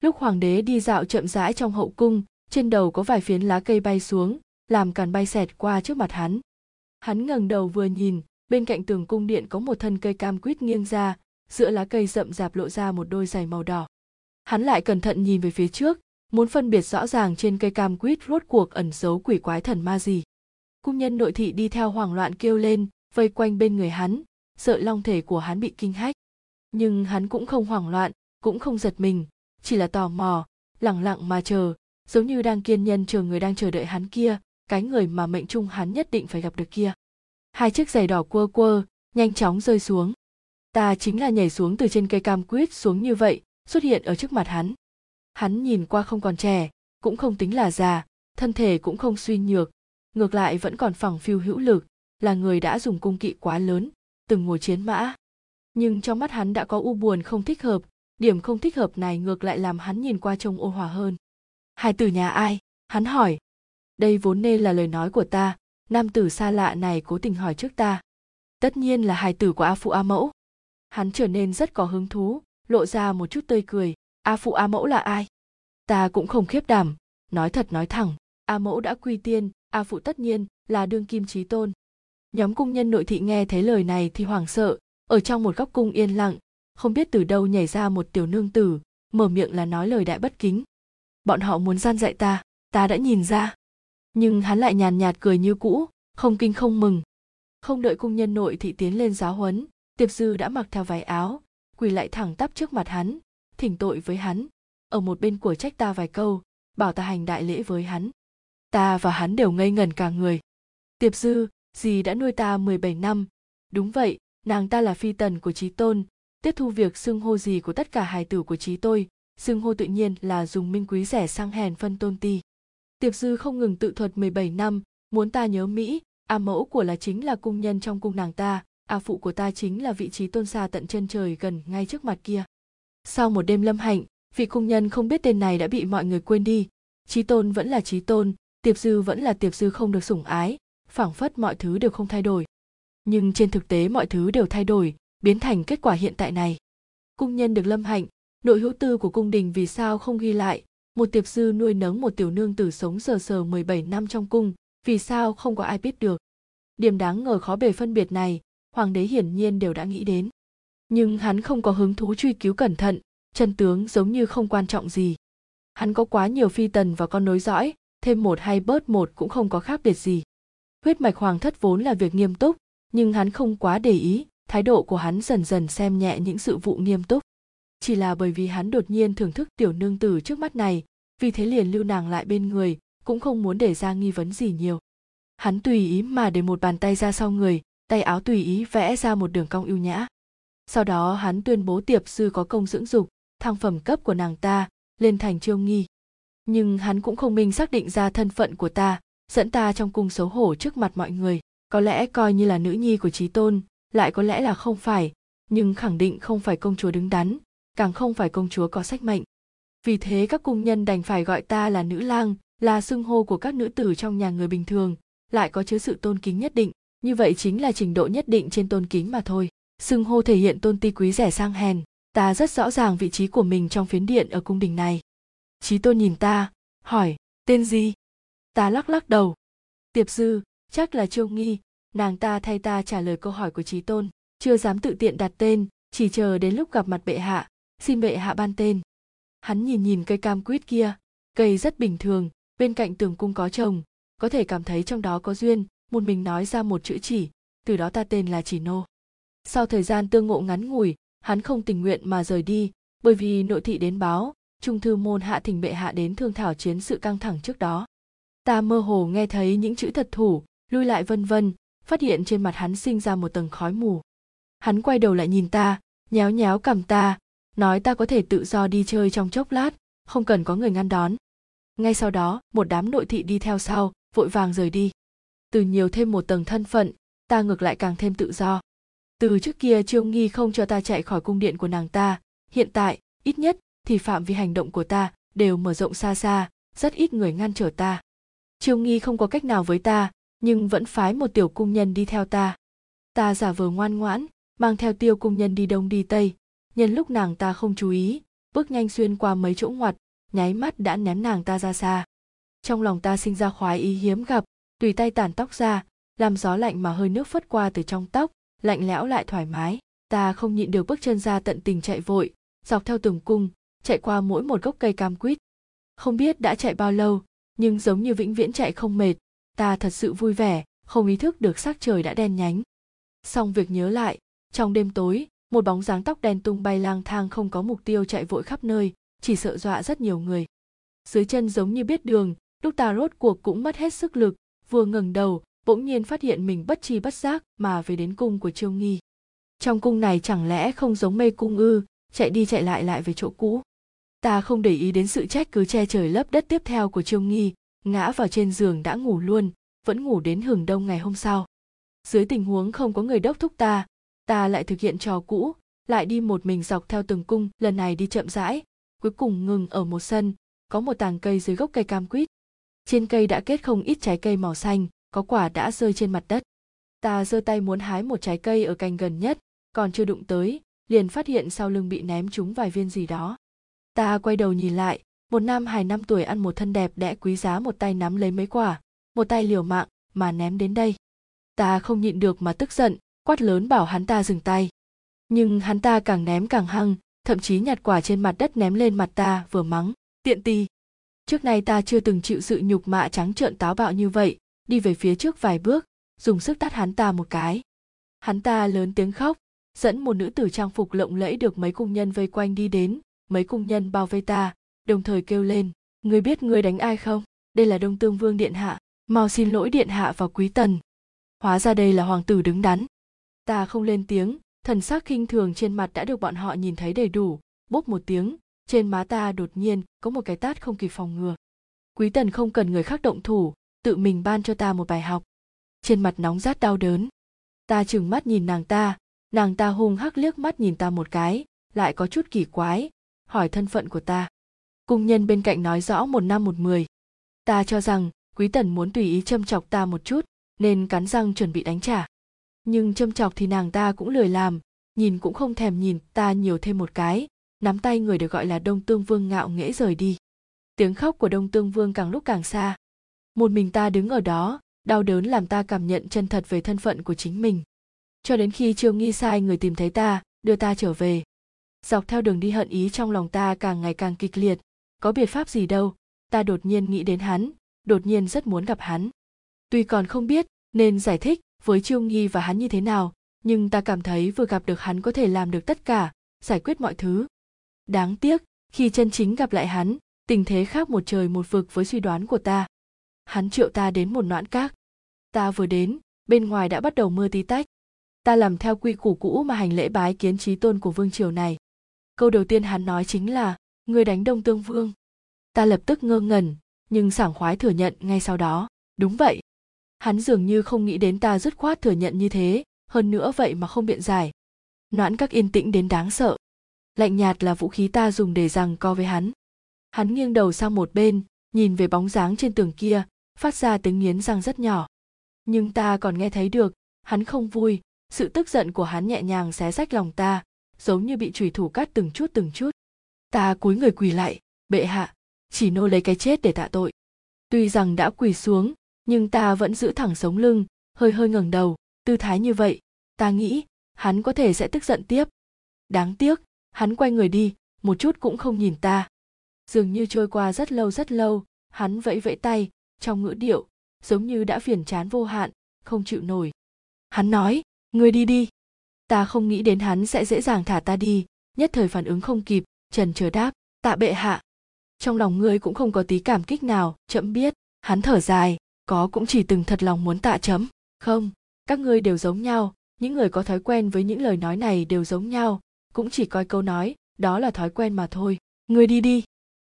lúc hoàng đế đi dạo chậm rãi trong hậu cung, trên đầu có vài phiến lá cây bay xuống, làm càn bay xẹt qua trước mặt hắn. Hắn ngẩng đầu vừa nhìn, bên cạnh tường cung điện có một thân cây cam quýt nghiêng ra, giữa lá cây rậm rạp lộ ra một đôi giày màu đỏ. Hắn lại cẩn thận nhìn về phía trước, muốn phân biệt rõ ràng trên cây cam quýt rốt cuộc ẩn giấu quỷ quái thần ma gì. Cung nhân nội thị đi theo hoảng loạn kêu lên, vây quanh bên người hắn, sợ long thể của hắn bị kinh hách. Nhưng hắn cũng không hoảng loạn, cũng không giật mình chỉ là tò mò, lẳng lặng mà chờ, giống như đang kiên nhân chờ người đang chờ đợi hắn kia, cái người mà mệnh trung hắn nhất định phải gặp được kia. Hai chiếc giày đỏ quơ quơ, nhanh chóng rơi xuống. Ta chính là nhảy xuống từ trên cây cam quýt xuống như vậy, xuất hiện ở trước mặt hắn. Hắn nhìn qua không còn trẻ, cũng không tính là già, thân thể cũng không suy nhược, ngược lại vẫn còn phẳng phiu hữu lực, là người đã dùng cung kỵ quá lớn, từng ngồi chiến mã. Nhưng trong mắt hắn đã có u buồn không thích hợp điểm không thích hợp này ngược lại làm hắn nhìn qua trông ô hòa hơn. Hai từ nhà ai? Hắn hỏi. Đây vốn nên là lời nói của ta, nam tử xa lạ này cố tình hỏi trước ta. Tất nhiên là hài tử của a phụ a mẫu. Hắn trở nên rất có hứng thú, lộ ra một chút tươi cười. A phụ a mẫu là ai? Ta cũng không khiếp đảm. Nói thật nói thẳng, a mẫu đã quy tiên, a phụ tất nhiên là đương kim trí tôn. Nhóm cung nhân nội thị nghe thấy lời này thì hoảng sợ, ở trong một góc cung yên lặng không biết từ đâu nhảy ra một tiểu nương tử, mở miệng là nói lời đại bất kính. Bọn họ muốn gian dạy ta ta đã nhìn ra. Nhưng hắn lại nhàn nhạt cười như cũ, không kinh không mừng. Không đợi cung nhân nội thị tiến lên giáo huấn, tiệp dư đã mặc theo váy áo, quỳ lại thẳng tắp trước mặt hắn, thỉnh tội với hắn. Ở một bên của trách ta vài câu, bảo ta hành đại lễ với hắn. Ta và hắn đều ngây ngần cả người. Tiệp dư, dì đã nuôi ta 17 năm. Đúng vậy, nàng ta là phi tần của trí tôn tiếp thu việc xưng hô gì của tất cả hài tử của trí tôi, xưng hô tự nhiên là dùng minh quý rẻ sang hèn phân tôn ti. Tiệp dư không ngừng tự thuật 17 năm, muốn ta nhớ mỹ, a mẫu của là chính là cung nhân trong cung nàng ta, a phụ của ta chính là vị trí tôn xa tận chân trời gần ngay trước mặt kia. Sau một đêm lâm hạnh, vị cung nhân không biết tên này đã bị mọi người quên đi. Trí tôn vẫn là trí tôn, tiệp dư vẫn là tiệp dư không được sủng ái, phảng phất mọi thứ đều không thay đổi. Nhưng trên thực tế mọi thứ đều thay đổi biến thành kết quả hiện tại này. Cung nhân được lâm hạnh, nội hữu tư của cung đình vì sao không ghi lại? Một tiệp sư nuôi nấng một tiểu nương tử sống sờ sờ 17 năm trong cung, vì sao không có ai biết được? Điểm đáng ngờ khó bề phân biệt này, hoàng đế hiển nhiên đều đã nghĩ đến. Nhưng hắn không có hứng thú truy cứu cẩn thận, chân tướng giống như không quan trọng gì. Hắn có quá nhiều phi tần và con nối dõi, thêm một hay bớt một cũng không có khác biệt gì. Huyết mạch hoàng thất vốn là việc nghiêm túc, nhưng hắn không quá để ý thái độ của hắn dần dần xem nhẹ những sự vụ nghiêm túc. Chỉ là bởi vì hắn đột nhiên thưởng thức tiểu nương tử trước mắt này, vì thế liền lưu nàng lại bên người, cũng không muốn để ra nghi vấn gì nhiều. Hắn tùy ý mà để một bàn tay ra sau người, tay áo tùy ý vẽ ra một đường cong ưu nhã. Sau đó hắn tuyên bố tiệp sư có công dưỡng dục, thăng phẩm cấp của nàng ta, lên thành chiêu nghi. Nhưng hắn cũng không minh xác định ra thân phận của ta, dẫn ta trong cung xấu hổ trước mặt mọi người. Có lẽ coi như là nữ nhi của trí tôn lại có lẽ là không phải, nhưng khẳng định không phải công chúa đứng đắn, càng không phải công chúa có sách mệnh. Vì thế các cung nhân đành phải gọi ta là nữ lang, là xưng hô của các nữ tử trong nhà người bình thường, lại có chứa sự tôn kính nhất định, như vậy chính là trình độ nhất định trên tôn kính mà thôi. Xưng hô thể hiện tôn ti quý rẻ sang hèn, ta rất rõ ràng vị trí của mình trong phiến điện ở cung đình này. Trí tôn nhìn ta, hỏi, tên gì? Ta lắc lắc đầu, tiệp dư, chắc là trương nghi nàng ta thay ta trả lời câu hỏi của trí tôn, chưa dám tự tiện đặt tên, chỉ chờ đến lúc gặp mặt bệ hạ, xin bệ hạ ban tên. Hắn nhìn nhìn cây cam quýt kia, cây rất bình thường, bên cạnh tường cung có trồng, có thể cảm thấy trong đó có duyên, một mình nói ra một chữ chỉ, từ đó ta tên là chỉ nô. Sau thời gian tương ngộ ngắn ngủi, hắn không tình nguyện mà rời đi, bởi vì nội thị đến báo, trung thư môn hạ thỉnh bệ hạ đến thương thảo chiến sự căng thẳng trước đó. Ta mơ hồ nghe thấy những chữ thật thủ, lui lại vân vân phát hiện trên mặt hắn sinh ra một tầng khói mù. Hắn quay đầu lại nhìn ta, nhéo nhéo cầm ta, nói ta có thể tự do đi chơi trong chốc lát, không cần có người ngăn đón. Ngay sau đó, một đám nội thị đi theo sau, vội vàng rời đi. Từ nhiều thêm một tầng thân phận, ta ngược lại càng thêm tự do. Từ trước kia trương nghi không cho ta chạy khỏi cung điện của nàng ta, hiện tại, ít nhất, thì phạm vi hành động của ta đều mở rộng xa xa, rất ít người ngăn trở ta. Trương nghi không có cách nào với ta nhưng vẫn phái một tiểu cung nhân đi theo ta. Ta giả vờ ngoan ngoãn, mang theo tiêu cung nhân đi đông đi tây. Nhân lúc nàng ta không chú ý, bước nhanh xuyên qua mấy chỗ ngoặt, nháy mắt đã ném nàng ta ra xa. Trong lòng ta sinh ra khoái ý hiếm gặp, tùy tay tản tóc ra, làm gió lạnh mà hơi nước phất qua từ trong tóc, lạnh lẽo lại thoải mái. Ta không nhịn được bước chân ra tận tình chạy vội, dọc theo từng cung, chạy qua mỗi một gốc cây cam quýt. Không biết đã chạy bao lâu, nhưng giống như vĩnh viễn chạy không mệt ta thật sự vui vẻ, không ý thức được sắc trời đã đen nhánh. Xong việc nhớ lại, trong đêm tối, một bóng dáng tóc đen tung bay lang thang không có mục tiêu chạy vội khắp nơi, chỉ sợ dọa rất nhiều người. Dưới chân giống như biết đường, lúc ta rốt cuộc cũng mất hết sức lực, vừa ngẩng đầu, bỗng nhiên phát hiện mình bất chi bất giác mà về đến cung của chiêu nghi. Trong cung này chẳng lẽ không giống mê cung ư, chạy đi chạy lại lại về chỗ cũ. Ta không để ý đến sự trách cứ che trời lấp đất tiếp theo của chiêu nghi ngã vào trên giường đã ngủ luôn, vẫn ngủ đến hừng đông ngày hôm sau. Dưới tình huống không có người đốc thúc ta ta lại thực hiện trò cũ, lại đi một mình dọc theo từng cung, lần này đi chậm rãi, cuối cùng ngừng ở một sân, có một tàng cây dưới gốc cây cam quýt. Trên cây đã kết không ít trái cây màu xanh, có quả đã rơi trên mặt đất. Ta giơ tay muốn hái một trái cây ở cành gần nhất, còn chưa đụng tới, liền phát hiện sau lưng bị ném trúng vài viên gì đó. Ta quay đầu nhìn lại một nam hài năm tuổi ăn một thân đẹp đẽ quý giá một tay nắm lấy mấy quả, một tay liều mạng mà ném đến đây. Ta không nhịn được mà tức giận, quát lớn bảo hắn ta dừng tay. Nhưng hắn ta càng ném càng hăng, thậm chí nhặt quả trên mặt đất ném lên mặt ta, vừa mắng, tiện tì. Trước nay ta chưa từng chịu sự nhục mạ trắng trợn táo bạo như vậy, đi về phía trước vài bước, dùng sức tát hắn ta một cái. Hắn ta lớn tiếng khóc, dẫn một nữ tử trang phục lộng lẫy được mấy cung nhân vây quanh đi đến, mấy cung nhân bao vây ta đồng thời kêu lên người biết người đánh ai không? Đây là đông tương vương điện hạ, mau xin lỗi điện hạ và quý tần. Hóa ra đây là hoàng tử đứng đắn. Ta không lên tiếng, thần sắc khinh thường trên mặt đã được bọn họ nhìn thấy đầy đủ, bốp một tiếng, trên má ta đột nhiên có một cái tát không kịp phòng ngừa. Quý tần không cần người khác động thủ, tự mình ban cho ta một bài học. Trên mặt nóng rát đau đớn. Ta trừng mắt nhìn nàng ta nàng ta hung hắc liếc mắt nhìn ta một cái, lại có chút kỳ quái, hỏi thân phận của ta cung nhân bên cạnh nói rõ một năm một mười. Ta cho rằng, quý tần muốn tùy ý châm chọc ta một chút, nên cắn răng chuẩn bị đánh trả. Nhưng châm chọc thì nàng ta cũng lười làm, nhìn cũng không thèm nhìn ta nhiều thêm một cái, nắm tay người được gọi là đông tương vương ngạo nghễ rời đi. Tiếng khóc của đông tương vương càng lúc càng xa. Một mình ta đứng ở đó, đau đớn làm ta cảm nhận chân thật về thân phận của chính mình. Cho đến khi trương nghi sai người tìm thấy ta, đưa ta trở về. Dọc theo đường đi hận ý trong lòng ta càng ngày càng kịch liệt có biện pháp gì đâu, ta đột nhiên nghĩ đến hắn, đột nhiên rất muốn gặp hắn. Tuy còn không biết nên giải thích với chiêu nghi và hắn như thế nào, nhưng ta cảm thấy vừa gặp được hắn có thể làm được tất cả, giải quyết mọi thứ. Đáng tiếc, khi chân chính gặp lại hắn, tình thế khác một trời một vực với suy đoán của ta. Hắn triệu ta đến một noãn các ta vừa đến, bên ngoài đã bắt đầu mưa tí tách. Ta làm theo quy củ cũ mà hành lễ bái kiến trí tôn của vương triều này. Câu đầu tiên hắn nói chính là ngươi đánh đông tương vương. Ta lập tức ngơ ngẩn, nhưng sảng khoái thừa nhận ngay sau đó. Đúng vậy. Hắn dường như không nghĩ đến ta dứt khoát thừa nhận như thế, hơn nữa vậy mà không biện giải. Noãn các yên tĩnh đến đáng sợ. Lạnh nhạt là vũ khí ta dùng để rằng co với hắn. Hắn nghiêng đầu sang một bên, nhìn về bóng dáng trên tường kia, phát ra tiếng nghiến răng rất nhỏ. Nhưng ta còn nghe thấy được, hắn không vui, sự tức giận của hắn nhẹ nhàng xé rách lòng ta, giống như bị chủy thủ cắt từng chút từng chút ta cúi người quỳ lại, bệ hạ, chỉ nô lấy cái chết để tạ tội. Tuy rằng đã quỳ xuống, nhưng ta vẫn giữ thẳng sống lưng, hơi hơi ngẩng đầu, tư thái như vậy, ta nghĩ, hắn có thể sẽ tức giận tiếp. Đáng tiếc, hắn quay người đi, một chút cũng không nhìn ta. Dường như trôi qua rất lâu rất lâu, hắn vẫy vẫy tay, trong ngữ điệu, giống như đã phiền chán vô hạn, không chịu nổi. Hắn nói, ngươi đi đi. Ta không nghĩ đến hắn sẽ dễ dàng thả ta đi, nhất thời phản ứng không kịp trần chờ đáp, tạ bệ hạ. Trong lòng ngươi cũng không có tí cảm kích nào, chậm biết, hắn thở dài, có cũng chỉ từng thật lòng muốn tạ chấm. Không, các ngươi đều giống nhau, những người có thói quen với những lời nói này đều giống nhau, cũng chỉ coi câu nói, đó là thói quen mà thôi. Ngươi đi đi.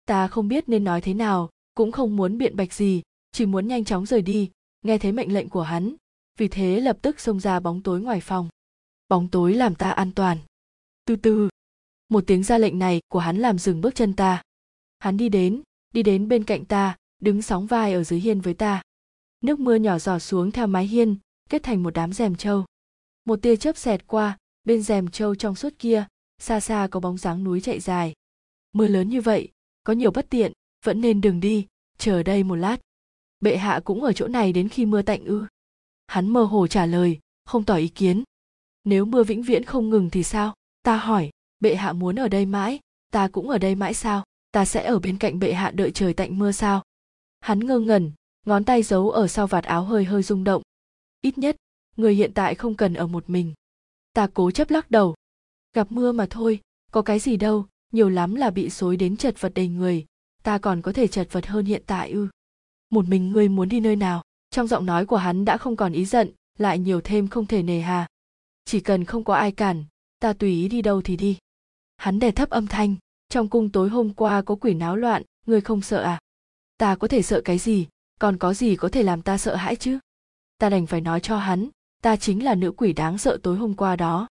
Ta không biết nên nói thế nào, cũng không muốn biện bạch gì, chỉ muốn nhanh chóng rời đi, nghe thấy mệnh lệnh của hắn. Vì thế lập tức xông ra bóng tối ngoài phòng. Bóng tối làm ta an toàn. Từ từ một tiếng ra lệnh này của hắn làm dừng bước chân ta. Hắn đi đến đi đến bên cạnh ta, đứng sóng vai ở dưới hiên với ta. Nước mưa nhỏ giọt xuống theo mái hiên, kết thành một đám rèm trâu. Một tia chớp xẹt qua, bên rèm trâu trong suốt kia, xa xa có bóng dáng núi chạy dài. Mưa lớn như vậy, có nhiều bất tiện, vẫn nên đừng đi, chờ đây một lát. Bệ hạ cũng ở chỗ này đến khi mưa tạnh ư. Hắn mơ hồ trả lời, không tỏ ý kiến. Nếu mưa vĩnh viễn không ngừng thì sao? Ta hỏi bệ hạ muốn ở đây mãi, ta cũng ở đây mãi sao? Ta sẽ ở bên cạnh bệ hạ đợi trời tạnh mưa sao? Hắn ngơ ngẩn, ngón tay giấu ở sau vạt áo hơi hơi rung động. Ít nhất, người hiện tại không cần ở một mình. Ta cố chấp lắc đầu. Gặp mưa mà thôi, có cái gì đâu, nhiều lắm là bị xối đến chật vật đầy người. Ta còn có thể chật vật hơn hiện tại ư. Một mình ngươi muốn đi nơi nào? Trong giọng nói của hắn đã không còn ý giận, lại nhiều thêm không thể nề hà. Chỉ cần không có ai cản, ta tùy ý đi đâu thì đi hắn đè thấp âm thanh. Trong cung tối hôm qua có quỷ náo loạn, ngươi không sợ à? Ta có thể sợ cái gì? Còn có gì có thể làm ta sợ hãi chứ? Ta đành phải nói cho hắn, ta chính là nữ quỷ đáng sợ tối hôm qua đó.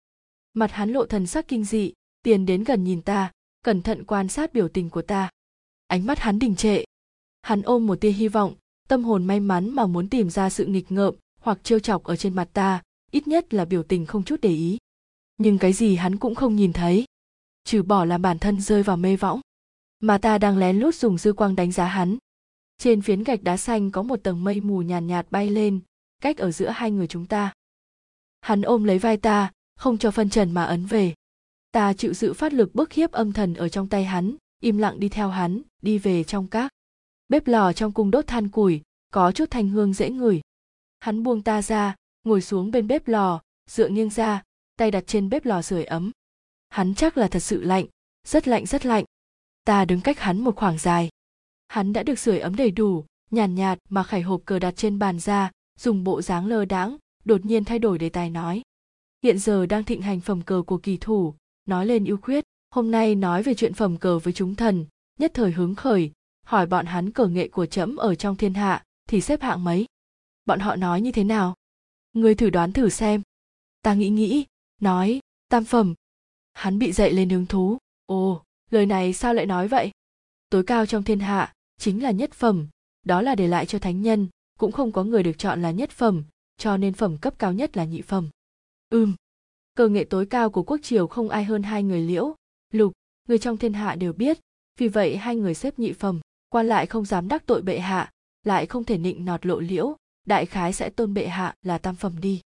Mặt hắn lộ thần sắc kinh dị tiền đến gần nhìn ta, cẩn thận quan sát biểu tình của ta. Ánh mắt hắn đình trệ. Hắn ôm một tia hy vọng, tâm hồn may mắn mà muốn tìm ra sự nghịch ngợm hoặc trêu chọc ở trên mặt ta, ít nhất là biểu tình không chút để ý. Nhưng cái gì hắn cũng không nhìn thấy trừ bỏ làm bản thân rơi vào mê võng. Mà ta đang lén lút dùng dư quang đánh giá hắn. Trên phiến gạch đá xanh có một tầng mây mù nhàn nhạt, nhạt bay lên cách ở giữa hai người chúng ta. Hắn ôm lấy vai ta không cho phân trần mà ấn về. Ta chịu sự phát lực bức hiếp âm thần ở trong tay hắn im lặng đi theo hắn đi về trong các bếp lò trong cung đốt than củi có chút thanh hương dễ ngửi. Hắn buông ta ra ngồi xuống bên bếp lò dựa nghiêng ra tay đặt trên bếp lò sưởi ấm hắn chắc là thật sự lạnh rất lạnh rất lạnh. Ta đứng cách hắn một khoảng dài. Hắn đã được sưởi ấm đầy đủ nhàn nhạt, nhạt mà khải hộp cờ đặt trên bàn ra dùng bộ dáng lơ đãng đột nhiên thay đổi đề tài nói. Hiện giờ đang thịnh hành phẩm cờ của kỳ thủ nói lên ưu khuyết. Hôm nay nói về chuyện phẩm cờ với chúng thần nhất thời hứng khởi. Hỏi bọn hắn cờ nghệ của trẫm ở trong thiên hạ thì xếp hạng mấy? Bọn họ nói như thế nào? Người thử đoán thử xem. Ta nghĩ nghĩ nói tam phẩm hắn bị dậy lên hứng thú. Ồ, lời này sao lại nói vậy? Tối cao trong thiên hạ chính là nhất phẩm, đó là để lại cho thánh nhân, cũng không có người được chọn là nhất phẩm, cho nên phẩm cấp cao nhất là nhị phẩm. Ừm, cơ nghệ tối cao của quốc triều không ai hơn hai người liễu, lục, người trong thiên hạ đều biết, vì vậy hai người xếp nhị phẩm, quan lại không dám đắc tội bệ hạ, lại không thể nịnh nọt lộ liễu, đại khái sẽ tôn bệ hạ là tam phẩm đi.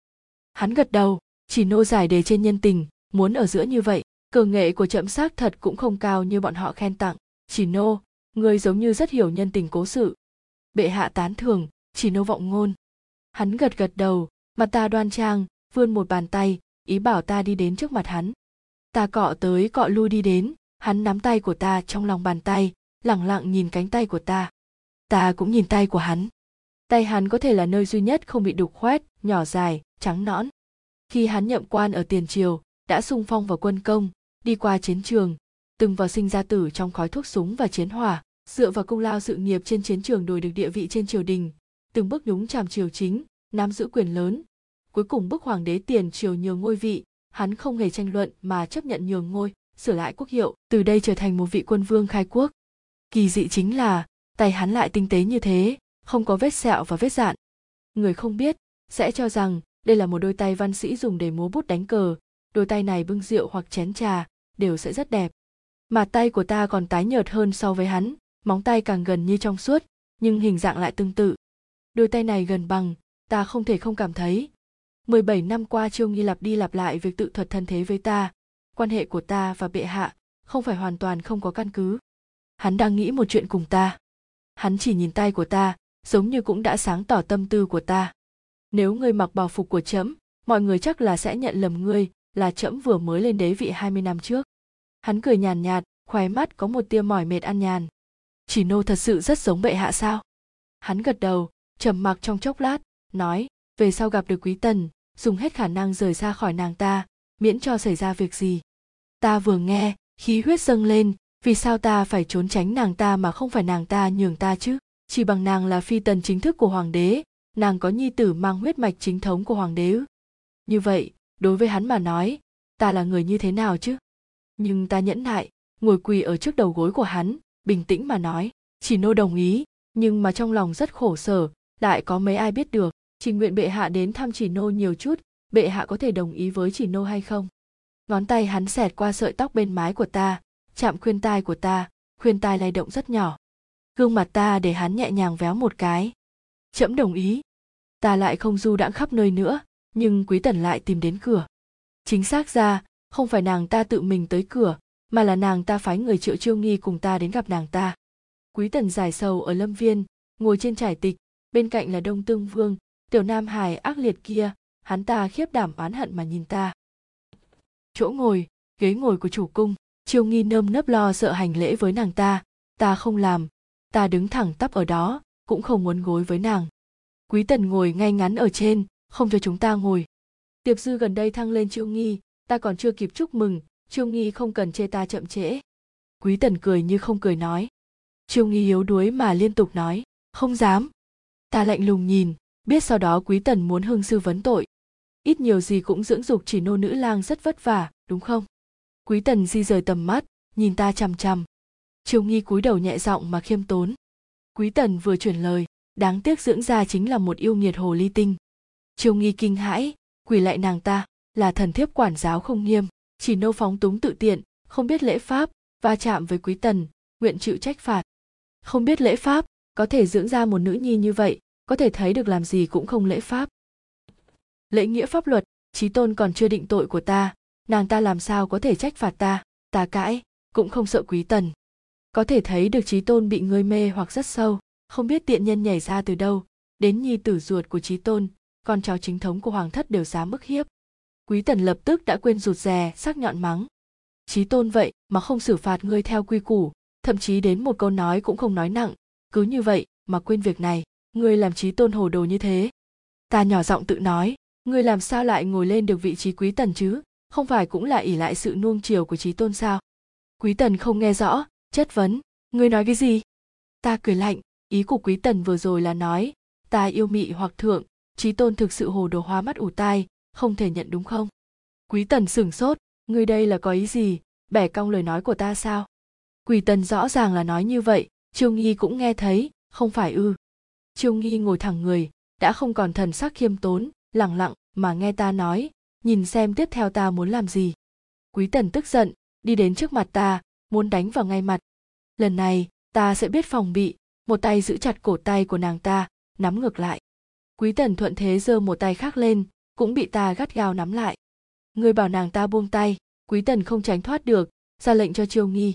Hắn gật đầu, chỉ nô giải đề trên nhân tình muốn ở giữa như vậy cường nghệ của trẫm xác thật cũng không cao như bọn họ khen tặng. Chỉ nô, người giống như rất hiểu nhân tình cố sự. Bệ hạ tán thường chỉ nô vọng ngôn. Hắn gật gật đầu, mặt ta đoan trang, vươn một bàn tay, ý bảo ta đi đến trước mặt hắn. Ta cọ tới cọ lui đi đến, hắn nắm tay của ta trong lòng bàn tay, lẳng lặng nhìn cánh tay của ta. Ta cũng nhìn tay của hắn. Tay hắn có thể là nơi duy nhất không bị đục khoét, nhỏ dài, trắng nõn. Khi hắn nhậm quan ở tiền triều đã sung phong vào quân công, đi qua chiến trường, từng vào sinh ra tử trong khói thuốc súng và chiến hỏa, dựa vào công lao sự nghiệp trên chiến trường đổi được địa vị trên triều đình, từng bước nhúng chàm triều chính, nắm giữ quyền lớn. Cuối cùng bức hoàng đế tiền triều nhường ngôi vị, hắn không hề tranh luận mà chấp nhận nhường ngôi, sửa lại quốc hiệu, từ đây trở thành một vị quân vương khai quốc. Kỳ dị chính là, tay hắn lại tinh tế như thế, không có vết sẹo và vết dạn. Người không biết, sẽ cho rằng, đây là một đôi tay văn sĩ dùng để múa bút đánh cờ đôi tay này bưng rượu hoặc chén trà đều sẽ rất đẹp mà tay của ta còn tái nhợt hơn so với hắn móng tay càng gần như trong suốt nhưng hình dạng lại tương tự đôi tay này gần bằng ta không thể không cảm thấy 17 năm qua Trương Nghi lặp đi lặp lại việc tự thuật thân thế với ta, quan hệ của ta và bệ hạ không phải hoàn toàn không có căn cứ. Hắn đang nghĩ một chuyện cùng ta. Hắn chỉ nhìn tay của ta, giống như cũng đã sáng tỏ tâm tư của ta. Nếu ngươi mặc bào phục của trẫm, mọi người chắc là sẽ nhận lầm ngươi là trẫm vừa mới lên đế vị 20 năm trước. Hắn cười nhàn nhạt, khóe mắt có một tia mỏi mệt ăn nhàn. Chỉ nô thật sự rất giống bệ hạ sao? Hắn gật đầu, trầm mặc trong chốc lát, nói, về sau gặp được quý tần, dùng hết khả năng rời xa khỏi nàng ta miễn cho xảy ra việc gì ta vừa nghe khí huyết dâng lên vì sao ta phải trốn tránh nàng ta mà không phải nàng ta nhường ta chứ chỉ bằng nàng là phi tần chính thức của hoàng đế nàng có nhi tử mang huyết mạch chính thống của hoàng đế như vậy đối với hắn mà nói, ta là người như thế nào chứ? Nhưng ta nhẫn nại, ngồi quỳ ở trước đầu gối của hắn, bình tĩnh mà nói, chỉ nô đồng ý, nhưng mà trong lòng rất khổ sở, lại có mấy ai biết được, chỉ nguyện bệ hạ đến thăm chỉ nô nhiều chút, bệ hạ có thể đồng ý với chỉ nô hay không? Ngón tay hắn xẹt qua sợi tóc bên mái của ta, chạm khuyên tai của ta, khuyên tai lay động rất nhỏ. Gương mặt ta để hắn nhẹ nhàng véo một cái. Trẫm đồng ý. Ta lại không du đãng khắp nơi nữa nhưng quý tần lại tìm đến cửa. Chính xác ra, không phải nàng ta tự mình tới cửa, mà là nàng ta phái người triệu chiêu nghi cùng ta đến gặp nàng ta. Quý tần giải sầu ở lâm viên, ngồi trên trải tịch, bên cạnh là đông tương vương, tiểu nam hải ác liệt kia, hắn ta khiếp đảm oán hận mà nhìn ta. Chỗ ngồi, ghế ngồi của chủ cung, chiêu nghi nơm nớp lo sợ hành lễ với nàng ta. Ta không làm, ta đứng thẳng tắp ở đó, cũng không muốn gối với nàng. Quý tần ngồi ngay ngắn ở trên không cho chúng ta ngồi. Tiệp dư gần đây thăng lên triệu nghi, ta còn chưa kịp chúc mừng, triệu nghi không cần chê ta chậm trễ. Quý tần cười như không cười nói. Triệu nghi yếu đuối mà liên tục nói, không dám. Ta lạnh lùng nhìn, biết sau đó quý tần muốn hương sư vấn tội. Ít nhiều gì cũng dưỡng dục chỉ nô nữ lang rất vất vả, đúng không? Quý tần di rời tầm mắt, nhìn ta chằm chằm. Chiêu nghi cúi đầu nhẹ giọng mà khiêm tốn. Quý tần vừa chuyển lời, đáng tiếc dưỡng ra chính là một yêu nghiệt hồ ly tinh. Triều nghi kinh hãi, quỳ lại nàng ta, là thần thiếp quản giáo không nghiêm, chỉ nô phóng túng tự tiện, không biết lễ pháp, va chạm với quý tần, nguyện chịu trách phạt. Không biết lễ pháp, có thể dưỡng ra một nữ nhi như vậy, có thể thấy được làm gì cũng không lễ pháp. Lễ nghĩa pháp luật trí tôn còn chưa định tội của ta, nàng ta làm sao có thể trách phạt ta ta cãi, cũng không sợ quý tần. Có thể thấy được trí tôn bị ngươi mê hoặc rất sâu, không biết tiện nhân nhảy ra từ đâu, đến nhi tử ruột của trí tôn con cháu chính thống của hoàng thất đều dám bức hiếp. Quý tần lập tức đã quên rụt rè, sắc nhọn mắng. Chí tôn vậy mà không xử phạt ngươi theo quy củ, thậm chí đến một câu nói cũng không nói nặng. Cứ như vậy mà quên việc này, ngươi làm chí tôn hồ đồ như thế. Ta nhỏ giọng tự nói, ngươi làm sao lại ngồi lên được vị trí quý tần chứ? Không phải cũng là ỉ lại sự nuông chiều của chí tôn sao? Quý tần không nghe rõ, chất vấn, ngươi nói cái gì? Ta cười lạnh, ý của quý tần vừa rồi là nói, ta yêu mị hoặc thượng trí tôn thực sự hồ đồ hoa mắt ủ tai, không thể nhận đúng không? Quý tần sửng sốt, ngươi đây là có ý gì? Bẻ cong lời nói của ta sao? Quỳ tần rõ ràng là nói như vậy, trương nghi cũng nghe thấy, không phải ư. Trương nghi ngồi thẳng người, đã không còn thần sắc khiêm tốn lẳng lặng mà nghe ta nói, nhìn xem tiếp theo ta muốn làm gì. Quý tần tức giận, đi đến trước mặt ta, muốn đánh vào ngay mặt. Lần này, ta sẽ biết phòng bị, một tay giữ chặt cổ tay của nàng ta, nắm ngược lại quý tần thuận thế giơ một tay khác lên, cũng bị ta gắt gao nắm lại. Người bảo nàng ta buông tay, quý tần không tránh thoát được, ra lệnh cho chiêu nghi.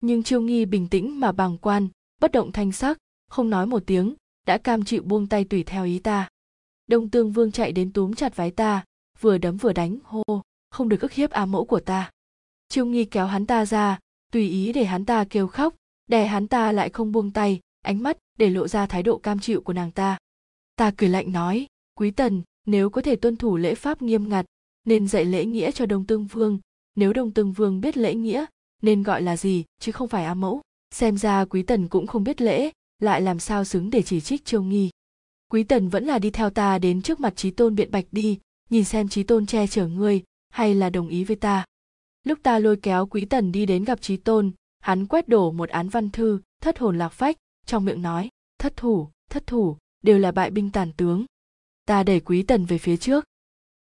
Nhưng chiêu nghi bình tĩnh mà bàng quan, bất động thanh sắc, không nói một tiếng, đã cam chịu buông tay tùy theo ý ta. Đông tương vương chạy đến túm chặt váy ta, vừa đấm vừa đánh, hô, không được ức hiếp á mẫu của ta. Chiêu nghi kéo hắn ta ra, tùy ý để hắn ta kêu khóc, đè hắn ta lại không buông tay, ánh mắt để lộ ra thái độ cam chịu của nàng ta ta cười lạnh nói, quý tần, nếu có thể tuân thủ lễ pháp nghiêm ngặt, nên dạy lễ nghĩa cho đông tương vương. Nếu đông tương vương biết lễ nghĩa, nên gọi là gì, chứ không phải a mẫu? Xem ra quý tần cũng không biết lễ, lại làm sao xứng để chỉ trích trương nghi. Quý tần vẫn là đi theo ta đến trước mặt trí tôn biện bạch đi, nhìn xem trí tôn che chở ngươi, hay là đồng ý với ta. Lúc ta lôi kéo quý tần đi đến gặp trí tôn, hắn quét đổ một án văn thư, thất hồn lạc phách, trong miệng nói, thất thủ thất thủ đều là bại binh tàn tướng. Ta đẩy quý tần về phía trước.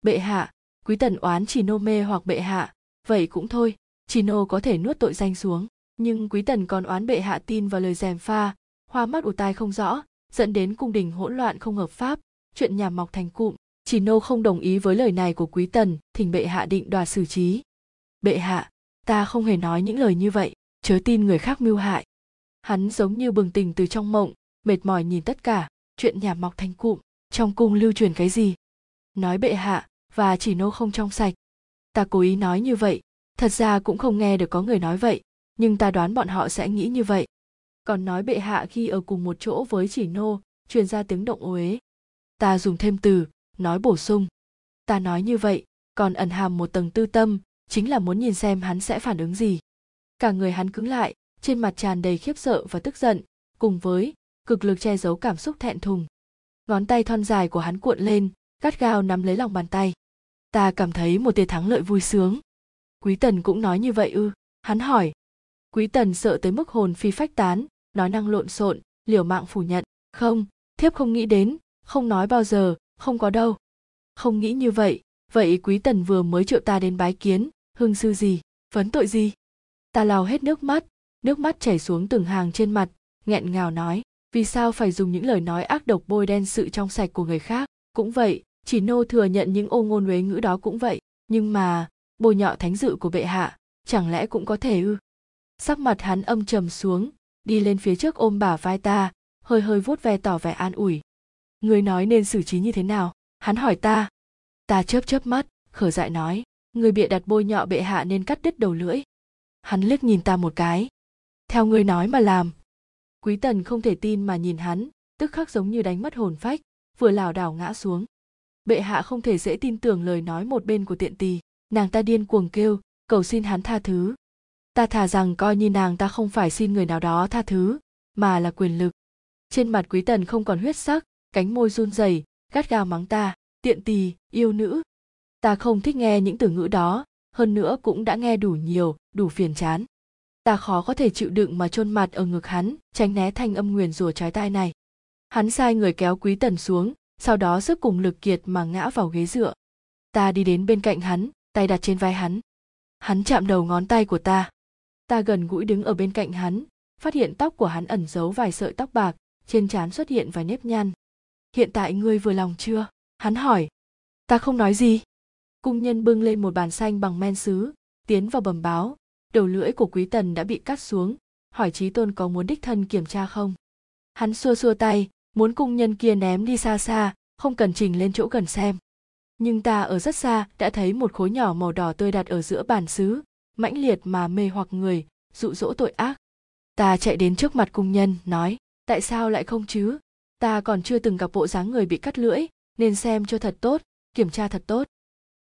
Bệ hạ, quý tần oán chỉ nô mê hoặc bệ hạ, vậy cũng thôi chỉ nô có thể nuốt tội danh xuống. Nhưng quý tần còn oán bệ hạ tin vào lời dèm pha, hoa mắt ủ tai không rõ, dẫn đến cung đình hỗn loạn không hợp pháp, chuyện nhà mọc thành cụm. Chỉ nô không đồng ý với lời này của quý tần, thỉnh bệ hạ định đoạt xử trí. Bệ hạ, ta không hề nói những lời như vậy, chớ tin người khác mưu hại. Hắn giống như bừng tỉnh từ trong mộng, mệt mỏi nhìn tất cả chuyện nhà mọc thành cụm, trong cung lưu truyền cái gì? Nói bệ hạ, và chỉ nô không trong sạch. Ta cố ý nói như vậy, thật ra cũng không nghe được có người nói vậy, nhưng ta đoán bọn họ sẽ nghĩ như vậy. Còn nói bệ hạ khi ở cùng một chỗ với chỉ nô, truyền ra tiếng động uế. Ta dùng thêm từ, nói bổ sung. Ta nói như vậy, còn ẩn hàm một tầng tư tâm, chính là muốn nhìn xem hắn sẽ phản ứng gì. Cả người hắn cứng lại, trên mặt tràn đầy khiếp sợ và tức giận, cùng với cực lực che giấu cảm xúc thẹn thùng. Ngón tay thon dài của hắn cuộn lên, gắt gao nắm lấy lòng bàn tay. Ta cảm thấy một tia thắng lợi vui sướng. Quý tần cũng nói như vậy ư? Hắn hỏi. Quý tần sợ tới mức hồn phi phách tán, nói năng lộn xộn, liều mạng phủ nhận. Không, thiếp không nghĩ đến, không nói bao giờ, không có đâu. Không nghĩ như vậy vậy quý tần vừa mới triệu ta đến bái kiến hương sư gì vấn tội gì? Ta lau hết nước mắt nước mắt chảy xuống từng hàng trên mặt, nghẹn ngào nói vì sao phải dùng những lời nói ác độc bôi đen sự trong sạch của người khác? Cũng vậy, chỉ nô thừa nhận những ô ngôn huế ngữ đó cũng vậy. Nhưng mà bôi nhọ thánh dự của bệ hạ, chẳng lẽ cũng có thể ư? Sắc mặt hắn âm trầm xuống, đi lên phía trước ôm bả vai ta, hơi hơi vuốt ve tỏ vẻ an ủi. Người nói nên xử trí như thế nào? Hắn hỏi ta. Ta chớp chớp mắt, khở dại nói. Người bịa đặt bôi nhọ bệ hạ nên cắt đứt đầu lưỡi. Hắn liếc nhìn ta một cái. Theo người nói mà làm quý tần không thể tin mà nhìn hắn, tức khắc giống như đánh mất hồn phách, vừa lảo đảo ngã xuống. Bệ hạ không thể dễ tin tưởng lời nói một bên của tiện tỳ, nàng ta điên cuồng kêu, cầu xin hắn tha thứ. Ta thà rằng coi như nàng ta không phải xin người nào đó tha thứ, mà là quyền lực. Trên mặt quý tần không còn huyết sắc, cánh môi run rẩy, gắt gao mắng ta, tiện tỳ, yêu nữ. Ta không thích nghe những từ ngữ đó, hơn nữa cũng đã nghe đủ nhiều, đủ phiền chán ta khó có thể chịu đựng mà chôn mặt ở ngực hắn, tránh né thanh âm nguyền rủa trái tai này. Hắn sai người kéo quý tần xuống, sau đó sức cùng lực kiệt mà ngã vào ghế dựa. Ta đi đến bên cạnh hắn, tay đặt trên vai hắn. Hắn chạm đầu ngón tay của ta. Ta gần gũi đứng ở bên cạnh hắn, phát hiện tóc của hắn ẩn giấu vài sợi tóc bạc, trên trán xuất hiện vài nếp nhăn. Hiện tại ngươi vừa lòng chưa? Hắn hỏi. Ta không nói gì. Cung nhân bưng lên một bàn xanh bằng men sứ, tiến vào bẩm báo đầu lưỡi của quý tần đã bị cắt xuống. Hỏi trí tôn có muốn đích thân kiểm tra không? Hắn xua xua tay, muốn cung nhân kia ném đi xa xa, không cần trình lên chỗ gần xem. Nhưng ta ở rất xa, đã thấy một khối nhỏ màu đỏ tươi đặt ở giữa bàn sứ mãnh liệt mà mê hoặc người, dụ dỗ tội ác. Ta chạy đến trước mặt cung nhân, nói, tại sao lại không chứ? Ta còn chưa từng gặp bộ dáng người bị cắt lưỡi, nên xem cho thật tốt, kiểm tra thật tốt.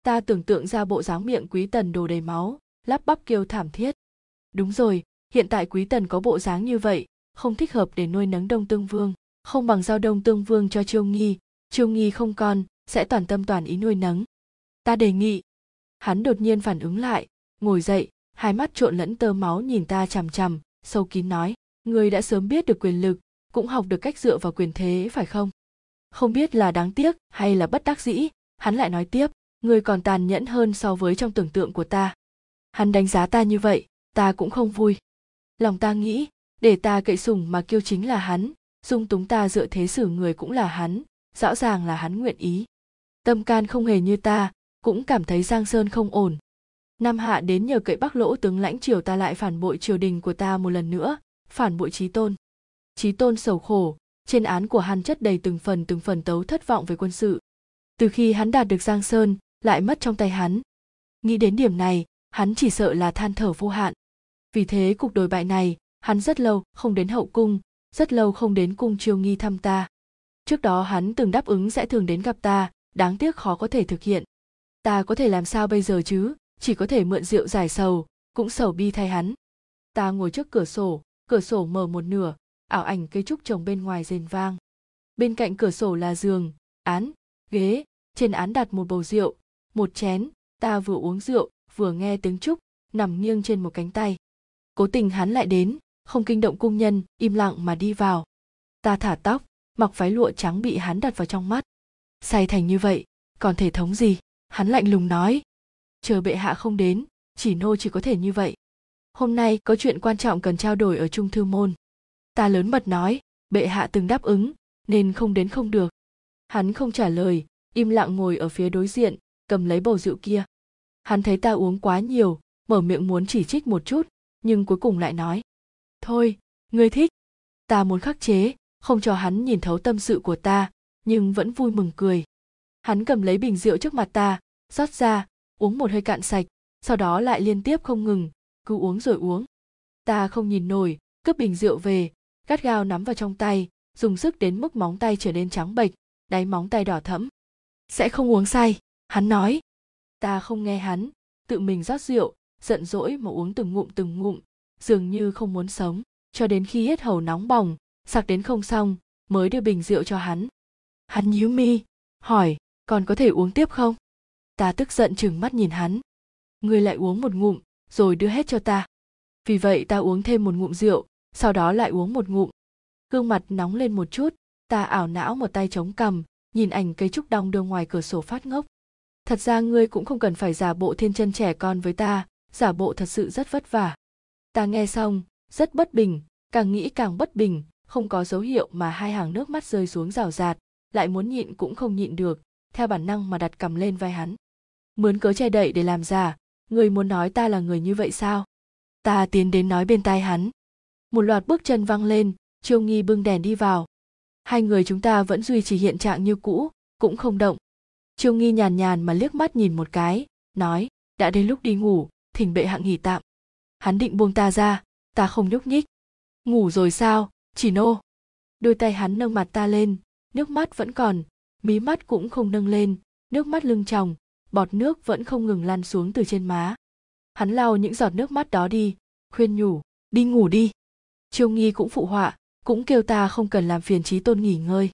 Ta tưởng tượng ra bộ dáng miệng quý tần đồ đầy máu lắp bắp kêu thảm thiết. Đúng rồi, hiện tại quý tần có bộ dáng như vậy, không thích hợp để nuôi nấng đông tương vương, không bằng giao đông tương vương cho chiêu nghi chiêu nghi không con, sẽ toàn tâm toàn ý nuôi nấng. Ta đề nghị. Hắn đột nhiên phản ứng lại, ngồi dậy, hai mắt trộn lẫn tơ máu nhìn ta chằm chằm, sâu kín nói người đã sớm biết được quyền lực, cũng học được cách dựa vào quyền thế, phải không? Không biết là đáng tiếc hay là bất đắc dĩ, hắn lại nói tiếp người còn tàn nhẫn hơn so với trong tưởng tượng của ta hắn đánh giá ta như vậy, ta cũng không vui. Lòng ta nghĩ, để ta cậy sùng mà kêu chính là hắn, dung túng ta dựa thế xử người cũng là hắn, rõ ràng là hắn nguyện ý. Tâm can không hề như ta, cũng cảm thấy giang sơn không ổn. Nam hạ đến nhờ cậy bắc lỗ tướng lãnh triều ta lại phản bội triều đình của ta một lần nữa, phản bội trí tôn. Trí tôn sầu khổ, trên án của hắn chất đầy từng phần từng phần tấu thất vọng về quân sự. Từ khi hắn đạt được giang sơn, lại mất trong tay hắn. Nghĩ đến điểm này hắn chỉ sợ là than thở vô hạn. Vì thế cuộc đổi bại này, hắn rất lâu không đến hậu cung, rất lâu không đến cung chiêu nghi thăm ta. Trước đó hắn từng đáp ứng sẽ thường đến gặp ta, đáng tiếc khó có thể thực hiện. Ta có thể làm sao bây giờ chứ? Chỉ có thể mượn rượu giải sầu, cũng sầu bi thay hắn. Ta ngồi trước cửa sổ cửa sổ mở một nửa, ảo ảnh cây trúc trồng bên ngoài rền vang. Bên cạnh cửa sổ là giường, án, ghế, trên án đặt một bầu rượu, một chén, ta vừa uống rượu vừa nghe tiếng trúc, nằm nghiêng trên một cánh tay. Cố tình hắn lại đến, không kinh động cung nhân, im lặng mà đi vào. Ta thả tóc, mặc váy lụa trắng bị hắn đặt vào trong mắt. Say thành như vậy, còn thể thống gì? Hắn lạnh lùng nói. Chờ bệ hạ không đến, chỉ nô chỉ có thể như vậy. Hôm nay có chuyện quan trọng cần trao đổi ở trung thư môn. Ta lớn mật nói, bệ hạ từng đáp ứng, nên không đến không được. Hắn không trả lời, im lặng ngồi ở phía đối diện, cầm lấy bầu rượu kia hắn thấy ta uống quá nhiều, mở miệng muốn chỉ trích một chút, nhưng cuối cùng lại nói. Thôi, ngươi thích. Ta muốn khắc chế, không cho hắn nhìn thấu tâm sự của ta, nhưng vẫn vui mừng cười. Hắn cầm lấy bình rượu trước mặt ta, rót ra, uống một hơi cạn sạch, sau đó lại liên tiếp không ngừng, cứ uống rồi uống. Ta không nhìn nổi, cướp bình rượu về, gắt gao nắm vào trong tay, dùng sức đến mức móng tay trở nên trắng bệch, đáy móng tay đỏ thẫm. Sẽ không uống say hắn nói ta không nghe hắn, tự mình rót rượu, giận dỗi mà uống từng ngụm từng ngụm, dường như không muốn sống. Cho đến khi hết hầu nóng bỏng, sặc đến không xong, mới đưa bình rượu cho hắn. Hắn nhíu mi, hỏi, còn có thể uống tiếp không? Ta tức giận chừng mắt nhìn hắn. Ngươi lại uống một ngụm, rồi đưa hết cho ta. Vì vậy ta uống thêm một ngụm rượu, sau đó lại uống một ngụm. Gương mặt nóng lên một chút, ta ảo não một tay chống cằm, nhìn ảnh cây trúc đong đưa ngoài cửa sổ phát ngốc thật ra ngươi cũng không cần phải giả bộ thiên chân trẻ con với ta, giả bộ thật sự rất vất vả. Ta nghe xong, rất bất bình, càng nghĩ càng bất bình, không có dấu hiệu mà hai hàng nước mắt rơi xuống rào rạt, lại muốn nhịn cũng không nhịn được, theo bản năng mà đặt cầm lên vai hắn. Mướn cớ che đậy để làm giả người muốn nói ta là người như vậy sao? Ta tiến đến nói bên tai hắn. Một loạt bước chân văng lên, chiêu nghi bưng đèn đi vào. Hai người chúng ta vẫn duy trì hiện trạng như cũ, cũng không động chiêu nghi nhàn nhàn mà liếc mắt nhìn một cái, nói, đã đến lúc đi ngủ, thỉnh bệ hạ nghỉ tạm. Hắn định buông ta ra, ta không nhúc nhích. Ngủ rồi sao, chỉ nô? Đôi tay hắn nâng mặt ta lên, nước mắt vẫn còn, mí mắt cũng không nâng lên, nước mắt lưng tròng, bọt nước vẫn không ngừng lăn xuống từ trên má. Hắn lau những giọt nước mắt đó đi, khuyên nhủ, đi ngủ đi. Chiêu nghi cũng phụ họa, cũng kêu ta không cần làm phiền trí tôn nghỉ ngơi.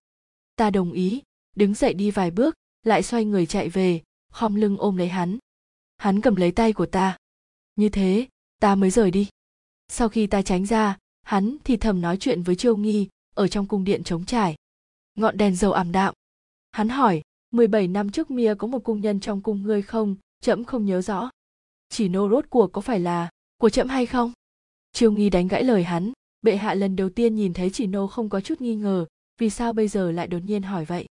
Ta đồng ý, đứng dậy đi vài bước lại xoay người chạy về, khom lưng ôm lấy hắn. Hắn cầm lấy tay của ta. Như thế, ta mới rời đi. Sau khi ta tránh ra, hắn thì thầm nói chuyện với chiêu nghi ở trong cung điện trống trải. Ngọn đèn dầu ảm đạm. Hắn hỏi 17 năm trước mia có một cung nhân trong cung ngươi không? Trẫm không nhớ rõ. Chỉ nô rốt cuộc có phải là của trẫm hay không? Chiêu nghi đánh gãy lời hắn. Bệ hạ lần đầu tiên nhìn thấy chỉ nô không có chút nghi ngờ, vì sao bây giờ lại đột nhiên hỏi vậy?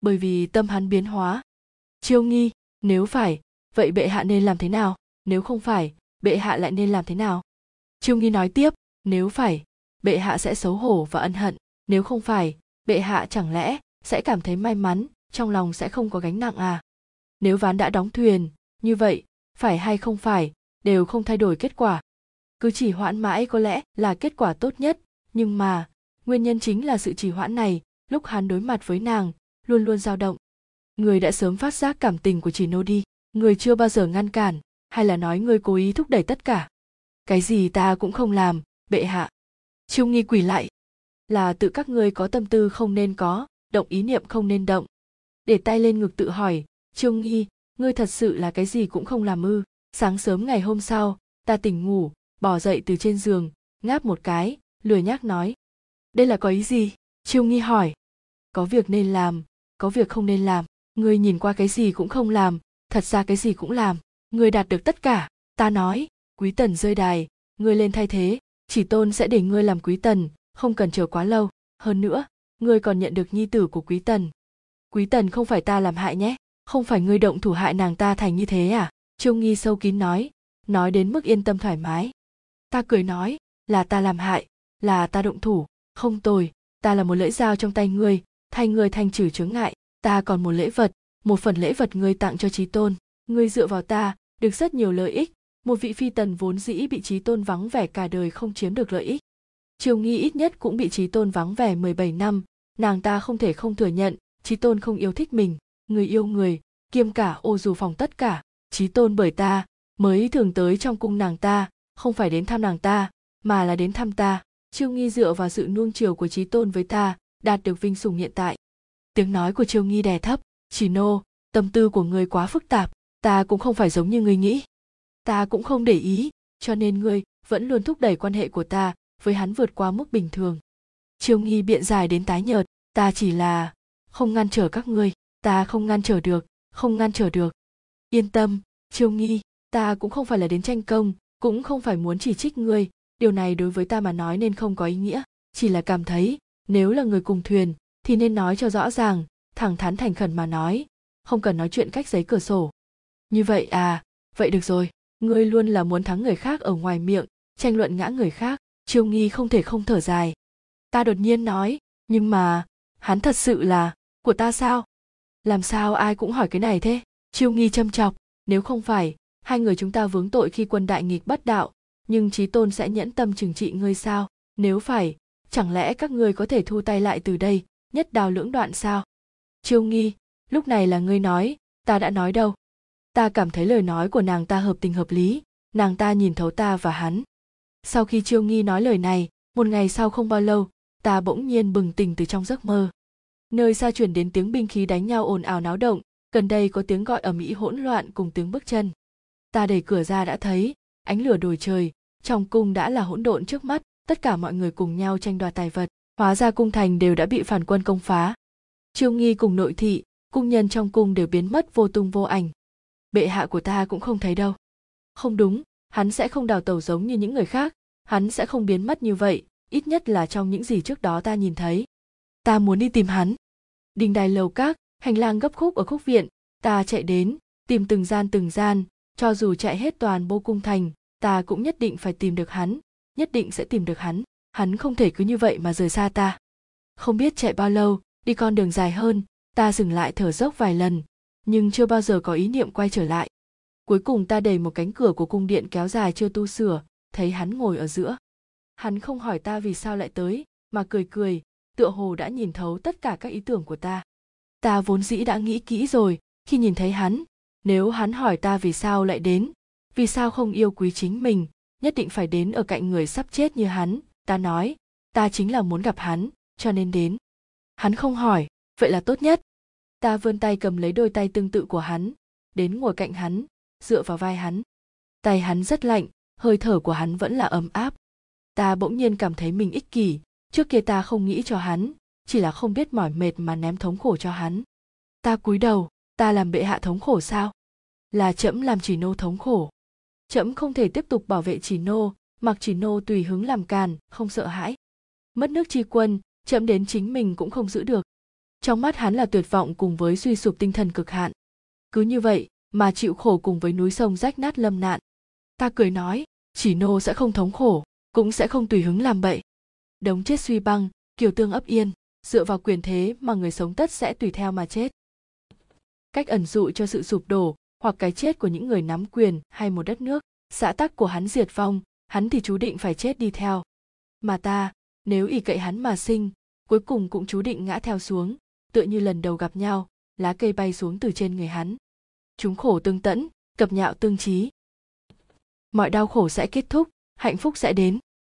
Bởi vì tâm hắn biến hóa. Chiêu nghi, nếu phải, vậy bệ hạ nên làm thế nào? Nếu không phải, bệ hạ lại nên làm thế nào? Chiêu nghi nói tiếp, nếu phải, bệ hạ sẽ xấu hổ và ân hận. Nếu không phải, bệ hạ chẳng lẽ sẽ cảm thấy may mắn, trong lòng sẽ không có gánh nặng à? Nếu ván đã đóng thuyền, như vậy, phải hay không phải, đều không thay đổi kết quả. Cứ chỉ hoãn mãi có lẽ là kết quả tốt nhất, nhưng mà, nguyên nhân chính là sự trì hoãn này, lúc hắn đối mặt với nàng luôn luôn dao động. Người đã sớm phát giác cảm tình của chỉ nô đi. Người chưa bao giờ ngăn cản, hay là nói người cố ý thúc đẩy tất cả. Cái gì ta cũng không làm, bệ hạ. Chiêu nghi quỳ lại. Là tự các ngươi có tâm tư không nên có, động ý niệm không nên động. Để tay lên ngực tự hỏi, chiêu nghi, ngươi thật sự là cái gì cũng không làm ư? Sáng sớm ngày hôm sau, ta tỉnh ngủ bỏ dậy từ trên giường, ngáp một cái, lười nhác nói, đây là có ý gì? Chiêu nghi hỏi, có việc nên làm có việc không nên làm. Ngươi nhìn qua cái gì cũng không làm, thật ra cái gì cũng làm. Ngươi đạt được tất cả. Ta nói, quý tần rơi đài, ngươi lên thay thế, chỉ tôn sẽ để ngươi làm quý tần, không cần chờ quá lâu. Hơn nữa, ngươi còn nhận được nhi tử của quý tần. Quý tần không phải ta làm hại nhé, không phải ngươi động thủ hại nàng ta thành như thế à? Trương nghi sâu kín nói nói đến mức yên tâm thoải mái. Ta cười nói, là ta làm hại, là ta động thủ, không tồi, ta là một lưỡi dao trong tay ngươi thay người thành trừ chướng ngại, ta còn một lễ vật, một phần lễ vật ngươi tặng cho trí tôn. Ngươi dựa vào ta, được rất nhiều lợi ích. Một vị phi tần vốn dĩ bị trí tôn vắng vẻ cả đời không chiếm được lợi ích. Triều nghi ít nhất cũng bị trí tôn vắng vẻ 17 năm. Nàng ta không thể không thừa nhận, trí tôn không yêu thích mình. Người yêu người, kiêm cả ô dù phòng tất cả. Trí tôn bởi ta, mới thường tới trong cung nàng ta, không phải đến thăm nàng ta, mà là đến thăm ta. Trương nghi dựa vào sự nuông chiều của trí tôn với ta đạt được vinh sủng hiện tại. Tiếng nói của Triêu nghi đè thấp, chỉ nô, tâm tư của người quá phức tạp, ta cũng không phải giống như người nghĩ. Ta cũng không để ý, cho nên ngươi vẫn luôn thúc đẩy quan hệ của ta với hắn vượt qua mức bình thường. Triêu nghi biện dài đến tái nhợt, ta chỉ là không ngăn trở các ngươi, ta không ngăn trở được, không ngăn trở được. Yên tâm Triêu nghi, ta cũng không phải là đến tranh công, cũng không phải muốn chỉ trích ngươi. Điều này đối với ta mà nói nên không có ý nghĩa, chỉ là cảm thấy nếu là người cùng thuyền, thì nên nói cho rõ ràng, thẳng thắn thành khẩn mà nói, không cần nói chuyện cách giấy cửa sổ. Như vậy à vậy được rồi. Ngươi luôn là muốn thắng người khác ở ngoài miệng, tranh luận ngã người khác, chiêu nghi không thể không thở dài. Ta đột nhiên nói, nhưng mà, hắn thật sự là của ta sao? Làm sao ai cũng hỏi cái này thế? Chiêu nghi châm chọc, nếu không phải, hai người chúng ta vướng tội khi quân đại nghịch bất đạo, nhưng trí tôn sẽ nhẫn tâm trừng trị ngươi sao? Nếu phải chẳng lẽ các ngươi có thể thu tay lại từ đây, nhất đào lưỡng đoạn sao? Chiêu nghi, lúc này là ngươi nói, ta đã nói đâu? Ta cảm thấy lời nói của nàng ta hợp tình hợp lý, nàng ta nhìn thấu ta và hắn. Sau khi chiêu nghi nói lời này, một ngày sau không bao lâu, ta bỗng nhiên bừng tỉnh từ trong giấc mơ. Nơi xa chuyển đến tiếng binh khí đánh nhau ồn ào náo động, gần đây có tiếng gọi ở mỹ hỗn loạn cùng tiếng bước chân. Ta đẩy cửa ra đã thấy, ánh lửa đồi trời, trong cung đã là hỗn độn trước mắt tất cả mọi người cùng nhau tranh đoạt tài vật, hóa ra cung thành đều đã bị phản quân công phá. Chiêu nghi cùng nội thị, cung nhân trong cung đều biến mất vô tung vô ảnh. Bệ hạ của ta cũng không thấy đâu. Không đúng, hắn sẽ không đào tẩu giống như những người khác, hắn sẽ không biến mất như vậy, ít nhất là trong những gì trước đó ta nhìn thấy. Ta muốn đi tìm hắn. Đình đài lầu các, hành lang gấp khúc ở khúc viện, ta chạy đến, tìm từng gian từng gian, cho dù chạy hết toàn bô cung thành, ta cũng nhất định phải tìm được hắn nhất định sẽ tìm được hắn. Hắn không thể cứ như vậy mà rời xa ta. Không biết chạy bao lâu, đi con đường dài hơn, ta dừng lại thở dốc vài lần, nhưng chưa bao giờ có ý niệm quay trở lại. Cuối cùng ta đẩy một cánh cửa của cung điện kéo dài chưa tu sửa, thấy hắn ngồi ở giữa. Hắn không hỏi ta vì sao lại tới, mà cười cười, tựa hồ đã nhìn thấu tất cả các ý tưởng của ta. Ta vốn dĩ đã nghĩ kỹ rồi, khi nhìn thấy hắn, nếu hắn hỏi ta vì sao lại đến, vì sao không yêu quý chính mình nhất định phải đến ở cạnh người sắp chết như hắn. Ta nói, ta chính là muốn gặp hắn, cho nên đến. Hắn không hỏi, vậy là tốt nhất. Ta vươn tay cầm lấy đôi tay tương tự của hắn, đến ngồi cạnh hắn, dựa vào vai hắn. Tay hắn rất lạnh, hơi thở của hắn vẫn là ấm áp. Ta bỗng nhiên cảm thấy mình ích kỷ, trước kia ta không nghĩ cho hắn, chỉ là không biết mỏi mệt mà ném thống khổ cho hắn. Ta cúi đầu, ta làm bệ hạ thống khổ sao? Là trẫm làm chỉ nô thống khổ trẫm không thể tiếp tục bảo vệ chỉ nô, mặc chỉ nô tùy hứng làm càn, không sợ hãi. Mất nước tri quân, trẫm đến chính mình cũng không giữ được. Trong mắt hắn là tuyệt vọng cùng với suy sụp tinh thần cực hạn. Cứ như vậy mà chịu khổ cùng với núi sông rách nát lâm nạn. Ta cười nói, chỉ nô sẽ không thống khổ, cũng sẽ không tùy hứng làm bậy. Đống chết suy băng kiều tương ấp yên, dựa vào quyền thế mà người sống tất sẽ tùy theo mà chết. Cách ẩn dụ cho sự sụp đổ hoặc cái chết của những người nắm quyền hay một đất nước. Xã tắc của hắn diệt vong, hắn thì chú định phải chết đi theo. Mà ta, nếu ỷ cậy hắn mà sinh, cuối cùng cũng chú định ngã theo xuống, tựa như lần đầu gặp nhau, lá cây bay xuống từ trên người hắn. Chúng khổ tương tẫn, cập nhạo tương trí. Mọi đau khổ sẽ kết thúc, hạnh phúc sẽ đến.